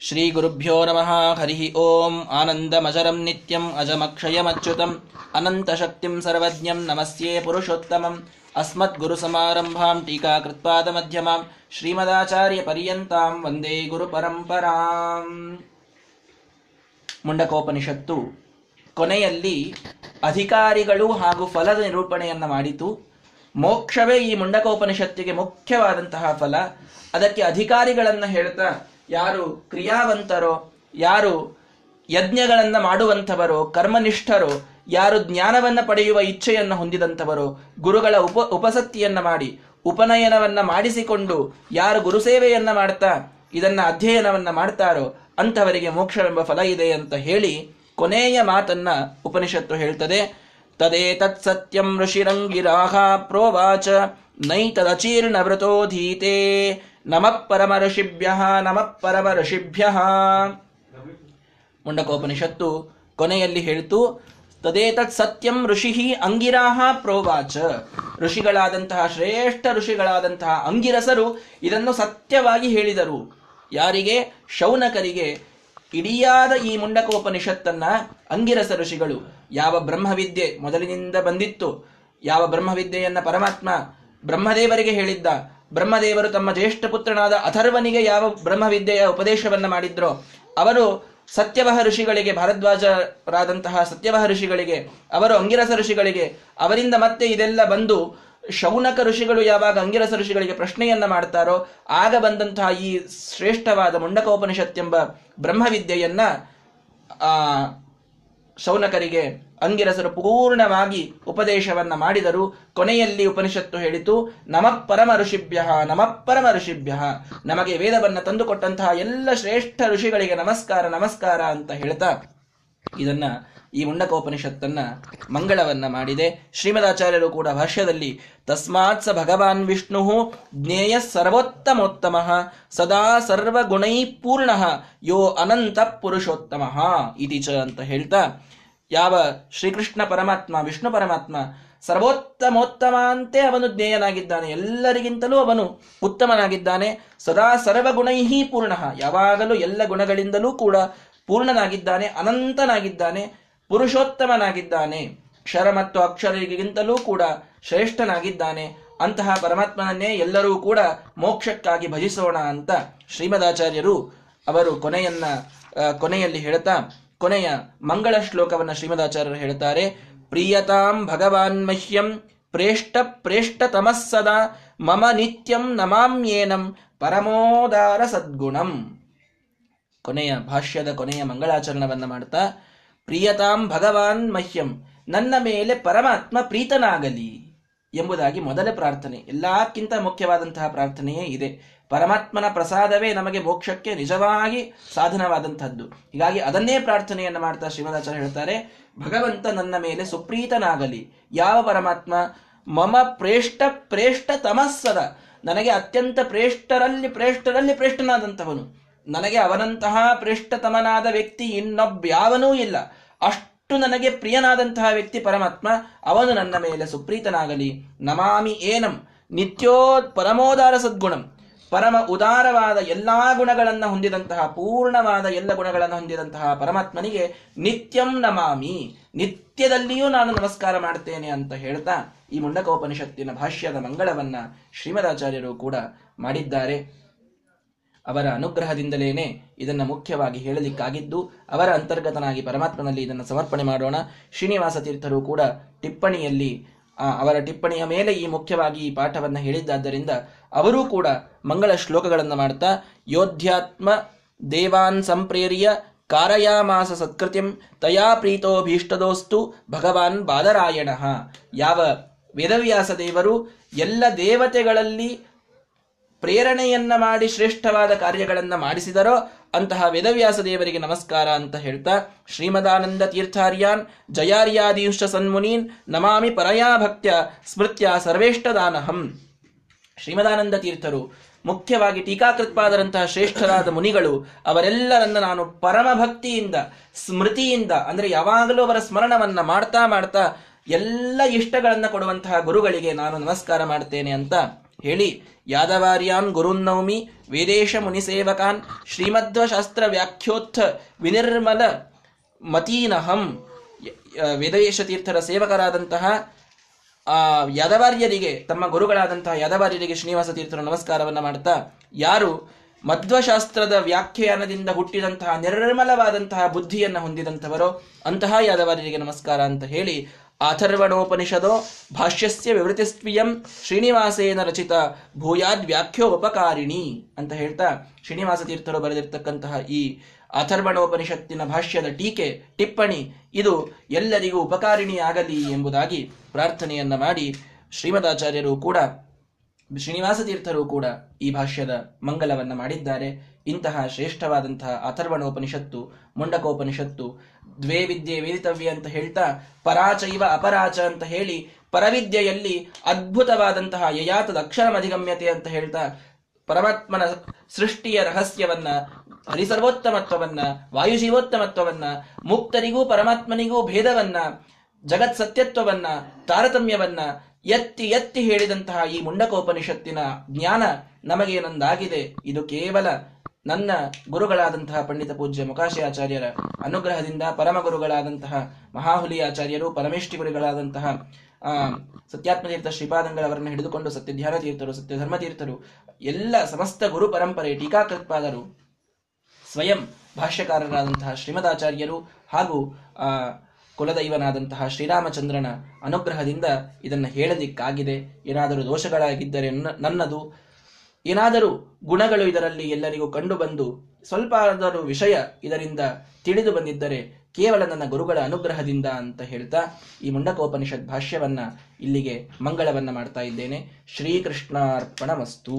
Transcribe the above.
श्रीगुरुभ्यो नमः हरिः ओम् आनन्दमजरं नित्यम् अजमक्षयमच्युतम् अनन्तशक्तिं सर्वज्ञं नमस्ये पुरुषोत्तमम् अस्मद्गुरुसमारम्भां टीकाकृत्पादमध्यमां ಶ್ರೀಮದಾಚಾರ್ಯಪರ್ಯಂತಾಂ ವಂದೇ ಗುರುಪರಂಪರಾಂ ಮುಂಡಕೋಪನಿಷತ್ತು ಕೊನೆಯಲ್ಲಿ ಅಧಿಕಾರಿಗಳು ಹಾಗೂ ಫಲದ ನಿರೂಪಣೆಯನ್ನ ಮಾಡಿತು ಮೋಕ್ಷವೇ ಈ ಮುಂಡಕೋಪನಿಷತ್ತಿಗೆ ಮುಖ್ಯವಾದಂತಹ ಫಲ ಅದಕ್ಕೆ ಅಧಿಕಾರಿಗಳನ್ನ ಹೇಳ್ತಾ ಯಾರು ಕ್ರಿಯಾವಂತರೋ, ಯಾರು ಯಜ್ಞಗಳನ್ನ ಮಾಡುವಂಥವರೋ, ಕರ್ಮನಿಷ್ಠರೋ, ಯಾರು ಜ್ಞಾನವನ್ನ ಪಡೆಯುವ ಇಚ್ಛೆಯನ್ನು ಹೊಂದಿದಂಥವರು, ಗುರುಗಳ ಉಪ ಉಪಸತ್ತಿಯನ್ನ ಮಾಡಿ, ಉಪನಯನವನ್ನ ಮಾಡಿಸಿಕೊಂಡು ಯಾರು ಗುರುಸೇವೆಯನ್ನು ಮಾಡ್ತಾ ಇದನ್ನು ಅಧ್ಯಯನವನ್ನ ಮಾಡ್ತಾರೋ, ಅಂಥವರಿಗೆ ಮೋಕ್ಷವೆಂಬ ಫಲ ಇದೆ ಅಂತ ಹೇಳಿ ಕೊನೆಯ ಮಾತನ್ನ ಉಪನಿಷತ್ತು ಹೇಳ್ತದೆ, ತದೇ ಸತ್ಯಂ ಋಷಿರಂಗಿರಾಹ ಪ್ರೋವಾಚ. ನೈತದಚೀರ್ಣ ವೃತೋಧೀತೆ ನಮಃ ಪರಮ ಋಷಿಭ್ಯ ನಮಃ ಪರಮ ಋಷಿಭ್ಯ ಮುಂಡಕೋಪನಿಷತ್ತು ಕೊನೆಯಲ್ಲಿ ಹೇಳ್ತು ತದೇತತ್ ಸತ್ಯಂ ಋಷಿ ಅಂಗಿರಾಹ ಪ್ರೋವಾಚ. ಋಷಿಗಳಾದಂತಹ ಶ್ರೇಷ್ಠ ಋಷಿಗಳಾದಂತಹ ಅಂಗಿರಸರು ಇದನ್ನು ಸತ್ಯವಾಗಿ ಹೇಳಿದರು. ಯಾರಿಗೆ? ಶೌನಕರಿಗೆ. ಇಡಿಯಾದ ಈ ಮುಂಡಕೋಪನಿಷತ್ತನ್ನ ಅಂಗಿರಸ ಋಷಿಗಳು. ಯಾವ ಬ್ರಹ್ಮವಿದ್ಯೆ ಮೊದಲಿನಿಂದ ಬಂದಿತ್ತು? ಯಾವ ಬ್ರಹ್ಮವಿದ್ಯೆಯನ್ನ ಪರಮಾತ್ಮ ಬ್ರಹ್ಮದೇವರಿಗೆ ಹೇಳಿದ್ದ. ಬ್ರಹ್ಮದೇವರು ತಮ್ಮ ಜ್ಯೇಷ್ಠ ಪುತ್ರನಾದ ಅಥರ್ವನಿಗೆ ಯಾವ ಬ್ರಹ್ಮವಿದ್ಯೆಯ ಉಪದೇಶವನ್ನು ಮಾಡಿದ್ರೋ, ಅವರು ಸತ್ಯವಹ ಋಷಿಗಳಿಗೆ, ಭಾರದ್ವಾಜರಾದಂತಹ ಸತ್ಯವಹ ಋಷಿಗಳಿಗೆ, ಅವರು ಅಂಗಿರಸ ಋಷಿಗಳಿಗೆ, ಅವರಿಂದ ಮತ್ತೆ ಇದೆಲ್ಲ ಬಂದು ಶೌನಕ ಋಷಿಗಳು ಯಾವಾಗ ಅಂಗಿರಸ ಋಷಿಗಳಿಗೆ ಪ್ರಶ್ನೆಯನ್ನ ಮಾಡ್ತಾರೋ, ಆಗ ಬಂದಂತಹ ಈ ಶ್ರೇಷ್ಠವಾದ ಮುಂಡಕೋಪನಿಷತ್ತೆಂಬ ಬ್ರಹ್ಮವಿದ್ಯೆಯನ್ನ, ಆ ಶೌನಕರಿಗೆ ಅಂಗಿರಸರು ಪೂರ್ಣವಾಗಿ ಉಪದೇಶವನ್ನ ಮಾಡಿದರು. ಕೊನೆಯಲ್ಲಿ ಉಪನಿಷತ್ತು ಹೇಳಿತು, ನಮಃ ಪರಮ ಋಷಿಭ್ಯ, ನಮಃ ಪರಮ ಋಷಿಭ್ಯ, ನಮಗೆ ವೇದವನ್ನು ತಂದುಕೊಟ್ಟಂತಹ ಎಲ್ಲ ಶ್ರೇಷ್ಠ ಋಷಿಗಳಿಗೆ ನಮಸ್ಕಾರ ನಮಸ್ಕಾರ ಅಂತ ಹೇಳ್ತಾ ಇದನ್ನ ಈ ಮುಂಡಕೋಪನಿಷತ್ತನ್ನ ಮಂಗಳವನ್ನ ಮಾಡಿದೆ. ಶ್ರೀಮದಾಚಾರ್ಯರು ಕೂಡ ಭಾಷ್ಯದಲ್ಲಿ, ತಸ್ಮಾತ್ ಸ ಭಗವಾನ್ ವಿಷ್ಣು ಜ್ಞೇಯ ಸರ್ವೋತ್ತಮೋತ್ತಮ ಸದಾ ಸರ್ವಗುಣೈ ಪೂರ್ಣ ಯೋ ಅನಂತ ಪುರುಷೋತ್ತಮ ಇತಿ ಅಂತ ಹೇಳ್ತಾ, ಯಾವ ಶ್ರೀಕೃಷ್ಣ ಪರಮಾತ್ಮ, ವಿಷ್ಣು ಪರಮಾತ್ಮ ಸರ್ವೋತ್ತಮೋತ್ತಮ ಅಂತೆ ಅವನು ಜ್ಞೇಯನಾಗಿದ್ದಾನೆ. ಎಲ್ಲರಿಗಿಂತಲೂ ಅವನು ಉತ್ತಮನಾಗಿದ್ದಾನೆ. ಸದಾ ಸರ್ವಗುಣೈಹಿ ಪೂರ್ಣ, ಯಾವಾಗಲೂ ಎಲ್ಲ ಗುಣಗಳಿಂದಲೂ ಕೂಡ ಪೂರ್ಣನಾಗಿದ್ದಾನೆ, ಅನಂತನಾಗಿದ್ದಾನೆ. ಪುರುಷೋತ್ತಮನಾಗಿದ್ದಾನೆ. ಕ್ಷರ ಮತ್ತು ಅಕ್ಷರಿಗಿಂತಲೂ ಕೂಡ ಶ್ರೇಷ್ಠನಾಗಿದ್ದಾನೆ. ಅಂತಹ ಪರಮಾತ್ಮನನ್ನೇ ಎಲ್ಲರೂ ಕೂಡ ಮೋಕ್ಷಕ್ಕಾಗಿ ಭಜಿಸೋಣ ಅಂತ ಶ್ರೀಮದಾಚಾರ್ಯರು ಅವರು ಕೊನೆಯನ್ನ ಕೊನೆಯಲ್ಲಿ ಹೇಳ್ತಾ, ಕೊನೆಯ ಮಂಗಳ ಶ್ಲೋಕವನ್ನ ಶ್ರೀಮದಾಚಾರ್ಯರು ಹೇಳ್ತಾರೆ. ಪ್ರಿಯತಾಂ ಭಗವಾನ್ ಮಹ್ಯಂ, ಪ್ರೇಷ್ಠ ಪ್ರೇಷ್ಠ ತಮಸ್ಸದಾ ಮಮ ನಿತ್ಯಂ ನಮಾಮ್ಯೇನಂ ಪರಮೋದಾರ ಸದ್ಗುಣಂ. ಕೊನೆಯ ಭಾಷ್ಯದ ಕೊನೆಯ ಮಂಗಳಾಚರಣವನ್ನು ಮಾಡ್ತಾ ಪ್ರಿಯತಾಂ ಭಗವಾನ್ ಮಹ್ಯಂ, ನನ್ನ ಮೇಲೆ ಪರಮಾತ್ಮ ಪ್ರೀತನಾಗಲಿ ಎಂಬುದಾಗಿ ಮೊದಲ ಪ್ರಾರ್ಥನೆ. ಎಲ್ಲಕ್ಕಿಂತ ಮುಖ್ಯವಾದಂತಹ ಪ್ರಾರ್ಥನೆಯೇ ಇದೆ. ಪರಮಾತ್ಮನ ಪ್ರಸಾದವೇ ನಮಗೆ ಮೋಕ್ಷಕ್ಕೆ ನಿಜವಾಗಿ ಸಾಧನವಾದಂಥದ್ದು. ಹೀಗಾಗಿ ಅದನ್ನೇ ಪ್ರಾರ್ಥನೆಯನ್ನು ಮಾಡ್ತಾ ಶ್ರೀಮದಾಚಾರ್ಯ ಹೇಳ್ತಾರೆ, ಭಗವಂತ ನನ್ನ ಮೇಲೆ ಸುಪ್ರೀತನಾಗಲಿ. ಯಾವ ಪರಮಾತ್ಮ? ಮಮ ಪ್ರೇಷ್ಠ ಪ್ರೇಷ್ಠ ತಮಸ್ಸದ ನನಗೆ ಅತ್ಯಂತ ಪ್ರೇಷ್ಠರಲ್ಲಿ ಪ್ರೇಷ್ಠರಲ್ಲಿ ಪ್ರೇಷ್ಠನಾದಂಥವನು ನನಗೆ ಅವನಂತಹ ತಮನಾದ ವ್ಯಕ್ತಿ ಇನ್ನೊಬ್ಬ್ಯಾವನೂ ಇಲ್ಲ. ಅಷ್ಟು ನನಗೆ ಪ್ರಿಯನಾದಂತಹ ವ್ಯಕ್ತಿ ಪರಮಾತ್ಮ, ಅವನು ನನ್ನ ಮೇಲೆ ಸುಪ್ರೀತನಾಗಲಿ. ನಮಾಮಿ ಏನಂ, ನಿತ್ಯೋ ಪರಮೋದಾರ ಸದ್ಗುಣಂ. ಪರಮ ಉದಾರವಾದ ಎಲ್ಲಾ ಗುಣಗಳನ್ನ ಹೊಂದಿದಂತಹ, ಪೂರ್ಣವಾದ ಎಲ್ಲ ಗುಣಗಳನ್ನು ಹೊಂದಿದಂತಹ ಪರಮಾತ್ಮನಿಗೆ ನಿತ್ಯಂ ನಮಾಮಿ. ನಿತ್ಯದಲ್ಲಿಯೂ ನಾನು ನಮಸ್ಕಾರ ಮಾಡ್ತೇನೆ ಅಂತ ಹೇಳ್ತಾ ಈ ಮುಂಡಕೋಪನಿಷತ್ತಿನ ಭಾಷ್ಯದ ಮಂಗಳವನ್ನ ಶ್ರೀಮದಾಚಾರ್ಯರು ಕೂಡ ಮಾಡಿದ್ದಾರೆ. ಅವರ ಅನುಗ್ರಹದಿಂದಲೇನೆ ಇದನ್ನು ಮುಖ್ಯವಾಗಿ ಹೇಳಲಿಕ್ಕಾಗಿದ್ದು, ಅವರ ಅಂತರ್ಗತನಾಗಿ ಪರಮಾತ್ಮನಲ್ಲಿ ಇದನ್ನು ಸಮರ್ಪಣೆ ಮಾಡೋಣ. ಶ್ರೀನಿವಾಸ ತೀರ್ಥರು ಕೂಡ ಟಿಪ್ಪಣಿಯಲ್ಲಿ ಅವರ ಟಿಪ್ಪಣಿಯ ಮೇಲೆ ಈ ಮುಖ್ಯವಾಗಿ ಈ ಪಾಠವನ್ನು ಹೇಳಿದ್ದಾದ್ದರಿಂದ ಅವರೂ ಕೂಡ ಮಂಗಳ ಶ್ಲೋಕಗಳನ್ನು ಮಾಡ್ತಾ, ಯೋಧ್ಯಾತ್ಮ ದೇವಾನ್ ಸಂಪ್ರೇರಿಯ ಕಾರಯಾಮಾಸ ಸತ್ಕೃತಿಂ ತಯಾ ಪ್ರೀತೋ ಭೀಷ್ಟದೋಸ್ತು ಭಗವಾನ್ ಬಾದರಾಯಣ ಯಾವ ವೇದವ್ಯಾಸ ದೇವರು ಎಲ್ಲ ದೇವತೆಗಳಲ್ಲಿ ಪ್ರೇರಣೆಯನ್ನ ಮಾಡಿ ಶ್ರೇಷ್ಠವಾದ ಕಾರ್ಯಗಳನ್ನ ಮಾಡಿಸಿದರೋ ಅಂತಹ ವೇದವ್ಯಾಸ ದೇವರಿಗೆ ನಮಸ್ಕಾರ ಅಂತ ಹೇಳ್ತಾ ಶ್ರೀಮದಾನಂದ ತೀರ್ಥಾರ್ಯಾನ್, ಜಯಾರ್ಯಾದೀಂಶ ಸನ್ಮುನೀನ್, ನಮಾಮಿ ಪರಯಾ ಭಕ್ತ್ಯ ಸ್ಮೃತ್ಯ ಸರ್ವೇಷ್ಟದಾನಹಂ. ಶ್ರೀಮದಾನಂದ ತೀರ್ಥರು ಮುಖ್ಯವಾಗಿ ಟೀಕಾಕೃತ್ಪಾದರಂತಹ ಶ್ರೇಷ್ಠರಾದ ಮುನಿಗಳು ಅವರೆಲ್ಲರನ್ನ ನಾನು ಪರಮ ಭಕ್ತಿಯಿಂದ, ಸ್ಮೃತಿಯಿಂದ, ಅಂದ್ರೆ ಯಾವಾಗಲೂ ಅವರ ಸ್ಮರಣವನ್ನ ಮಾಡ್ತಾ ಮಾಡ್ತಾ ಎಲ್ಲ ಇಷ್ಟಗಳನ್ನ ಕೊಡುವಂತಹ ಗುರುಗಳಿಗೆ ನಾನು ನಮಸ್ಕಾರ ಮಾಡ್ತೇನೆ ಅಂತ ಹೇಳಿ ಯಾದವಾರ್ಯಾನ್ ಗುರುನ್ನೌಮಿ ವೇದೇಶ ಮುನಿಸೇವಕಾನ್ ಶ್ರೀಮಧ್ವಶಾಸ್ತ್ರ ವ್ಯಾಖ್ಯೋತ್ಥ ವಿನಿರ್ಮಲ ಮತೀನಹಂ. ವೇದವೇಶ ತೀರ್ಥರ ಸೇವಕರಾದಂತಹ, ಆ, ಯಾದವಾರ್ಯರಿಗೆ, ತಮ್ಮ ಗುರುಗಳಾದಂತಹ ಯಾದವಾರ್ಯರಿಗೆ ಶ್ರೀನಿವಾಸ ತೀರ್ಥರು ನಮಸ್ಕಾರವನ್ನು ಮಾಡ್ತಾ, ಯಾರು ಮಧ್ವಶಾಸ್ತ್ರದ ವ್ಯಾಖ್ಯಾನದಿಂದ ಹುಟ್ಟಿದಂತಹ ನಿರ್ಮಲವಾದಂತಹ ಬುದ್ಧಿಯನ್ನು ಹೊಂದಿದಂಥವರೋ ಅಂತಹ ಯಾದವಾರ್ಯರಿಗೆ ನಮಸ್ಕಾರ ಅಂತ ಹೇಳಿ ಅಥರ್ವಣೋಪನಿಷದೋ ಭಾಷ್ಯಸ್ಯ ವಿವೃತಿಸ್ವಿಯಂ ಶ್ರೀನಿವಾಸೇನ ರಚಿತ ಭೂಯಾದ್ ವ್ಯಾಖ್ಯೋಪಕಾರಿಣಿ ಅಂತ ಹೇಳ್ತಾ ಶ್ರೀನಿವಾಸ ತೀರ್ಥರು ಬರೆದಿರ್ತಕ್ಕಂತಹ ಈ ಅಥರ್ವಣೋಪನಿಷತ್ತಿನ ಭಾಷ್ಯದ ಟೀಕೆ, ಟಿಪ್ಪಣಿ, ಇದು ಎಲ್ಲರಿಗೂ ಉಪಕಾರಿಣಿಯಾಗಲಿ ಎಂಬುದಾಗಿ ಪ್ರಾರ್ಥನೆಯನ್ನ ಮಾಡಿ ಶ್ರೀಮದಾಚಾರ್ಯರು ಕೂಡ ಶ್ರೀನಿವಾಸ ತೀರ್ಥರು ಕೂಡ ಈ ಭಾಷ್ಯದ ಮಂಗಲವನ್ನು ಮಾಡಿದ್ದಾರೆ. ಇಂತಹ ಶ್ರೇಷ್ಠವಾದಂತಹ ಅಥರ್ವಣೋಪನಿಷತ್ತು, ಮುಂಡಕೋಪನಿಷತ್ತು, ದ್ವೇ ವಿದ್ಯೆ ವೇದಿತವ್ಯ ಅಂತ ಹೇಳ್ತಾ ಪರಾಚೈವ ಅಪರಾಚ ಅಂತ ಹೇಳಿ ಪರವಿದ್ಯೆಯಲ್ಲಿ ಅದ್ಭುತವಾದಂತಹ ಯಯಾತದ ಅಕ್ಷರಮಧಿಗಮ್ಯತೆ ಅಂತ ಹೇಳ್ತಾ ಪರಮಾತ್ಮನ ಸೃಷ್ಟಿಯ ರಹಸ್ಯವನ್ನ ಹರಿಸರ್ವೋತ್ತಮತ್ವವನ್ನ ವಾಯುಜೀವೋತ್ತಮತ್ವವನ್ನ ಮುಕ್ತರಿಗೂ ಪರಮಾತ್ಮನಿಗೂ ಭೇದವನ್ನ ಜಗತ್ ಸತ್ಯತ್ವವನ್ನ ತಾರತಮ್ಯವನ್ನ ಎತ್ತಿ ಎತ್ತಿ ಹೇಳಿದಂತಹ ಈ ಮುಂಡಕೋಪನಿಷತ್ತಿನ ಜ್ಞಾನ ನಮಗೇನೊಂದಾಗಿದೆ? ಇದು ಕೇವಲ ನನ್ನ ಗುರುಗಳಾದಂತಹ ಪಂಡಿತ ಪೂಜ್ಯ ಮುಖಾಶಯಾಚಾರ್ಯರ ಅನುಗ್ರಹದಿಂದ ಪರಮ ಗುರುಗಳಾದಂತಹ ಮಹಾಹುಲಿ ಆಚಾರ್ಯರು, ಪರಮೇಷ್ಠಿ ಗುರುಗಳಾದಂತಹ, ಆ, ಸತ್ಯಾತ್ಮತೀರ್ಥ ಶ್ರೀಪಾದಂಗಳವರನ್ನು ಹಿಡಿದುಕೊಂಡು ಸತ್ಯ ಧ್ಯಾನ ತೀರ್ಥರು ಸತ್ಯ ಧರ್ಮತೀರ್ಥರು ಎಲ್ಲ ಸಮಸ್ತ ಗುರು ಪರಂಪರೆ ಟೀಕಾಕೃತ್ಪಾದರು, ಸ್ವಯಂ ಭಾಷ್ಯಕಾರರಾದಂತಹ ಶ್ರೀಮದಾಚಾರ್ಯರು ಹಾಗೂ ಕುಲದೈವನಾದಂತಹ ಶ್ರೀರಾಮಚಂದ್ರನ ಅನುಗ್ರಹದಿಂದ ಇದನ್ನು ಹೇಳಲಿಕ್ಕಾಗಿದೆ ಏನಾದರೂ ದೋಷಗಳಾಗಿದ್ದರೆ ನನ್ನದು. ಏನಾದರೂ ಗುಣಗಳು ಇದರಲ್ಲಿ ಎಲ್ಲರಿಗೂ ಕಂಡುಬಂದು ಸ್ವಲ್ಪ ಆದರೂ ವಿಷಯ ಇದರಿಂದ ತಿಳಿದು ಬಂದಿದ್ದರೆ ಕೇವಲ ನನ್ನ ಗುರುಗಳ ಅನುಗ್ರಹದಿಂದ ಅಂತ ಹೇಳ್ತಾ ಈ ಮುಂಡಕೋಪನಿಷತ್ ಭಾಷ್ಯವನ್ನ ಇಲ್ಲಿಗೆ ಮಂಗಳವನ್ನ ಮಾಡ್ತಾ ಇದ್ದೇನೆ. ಶ್ರೀಕೃಷ್ಣಾರ್ಪಣ ಮಸ್ತು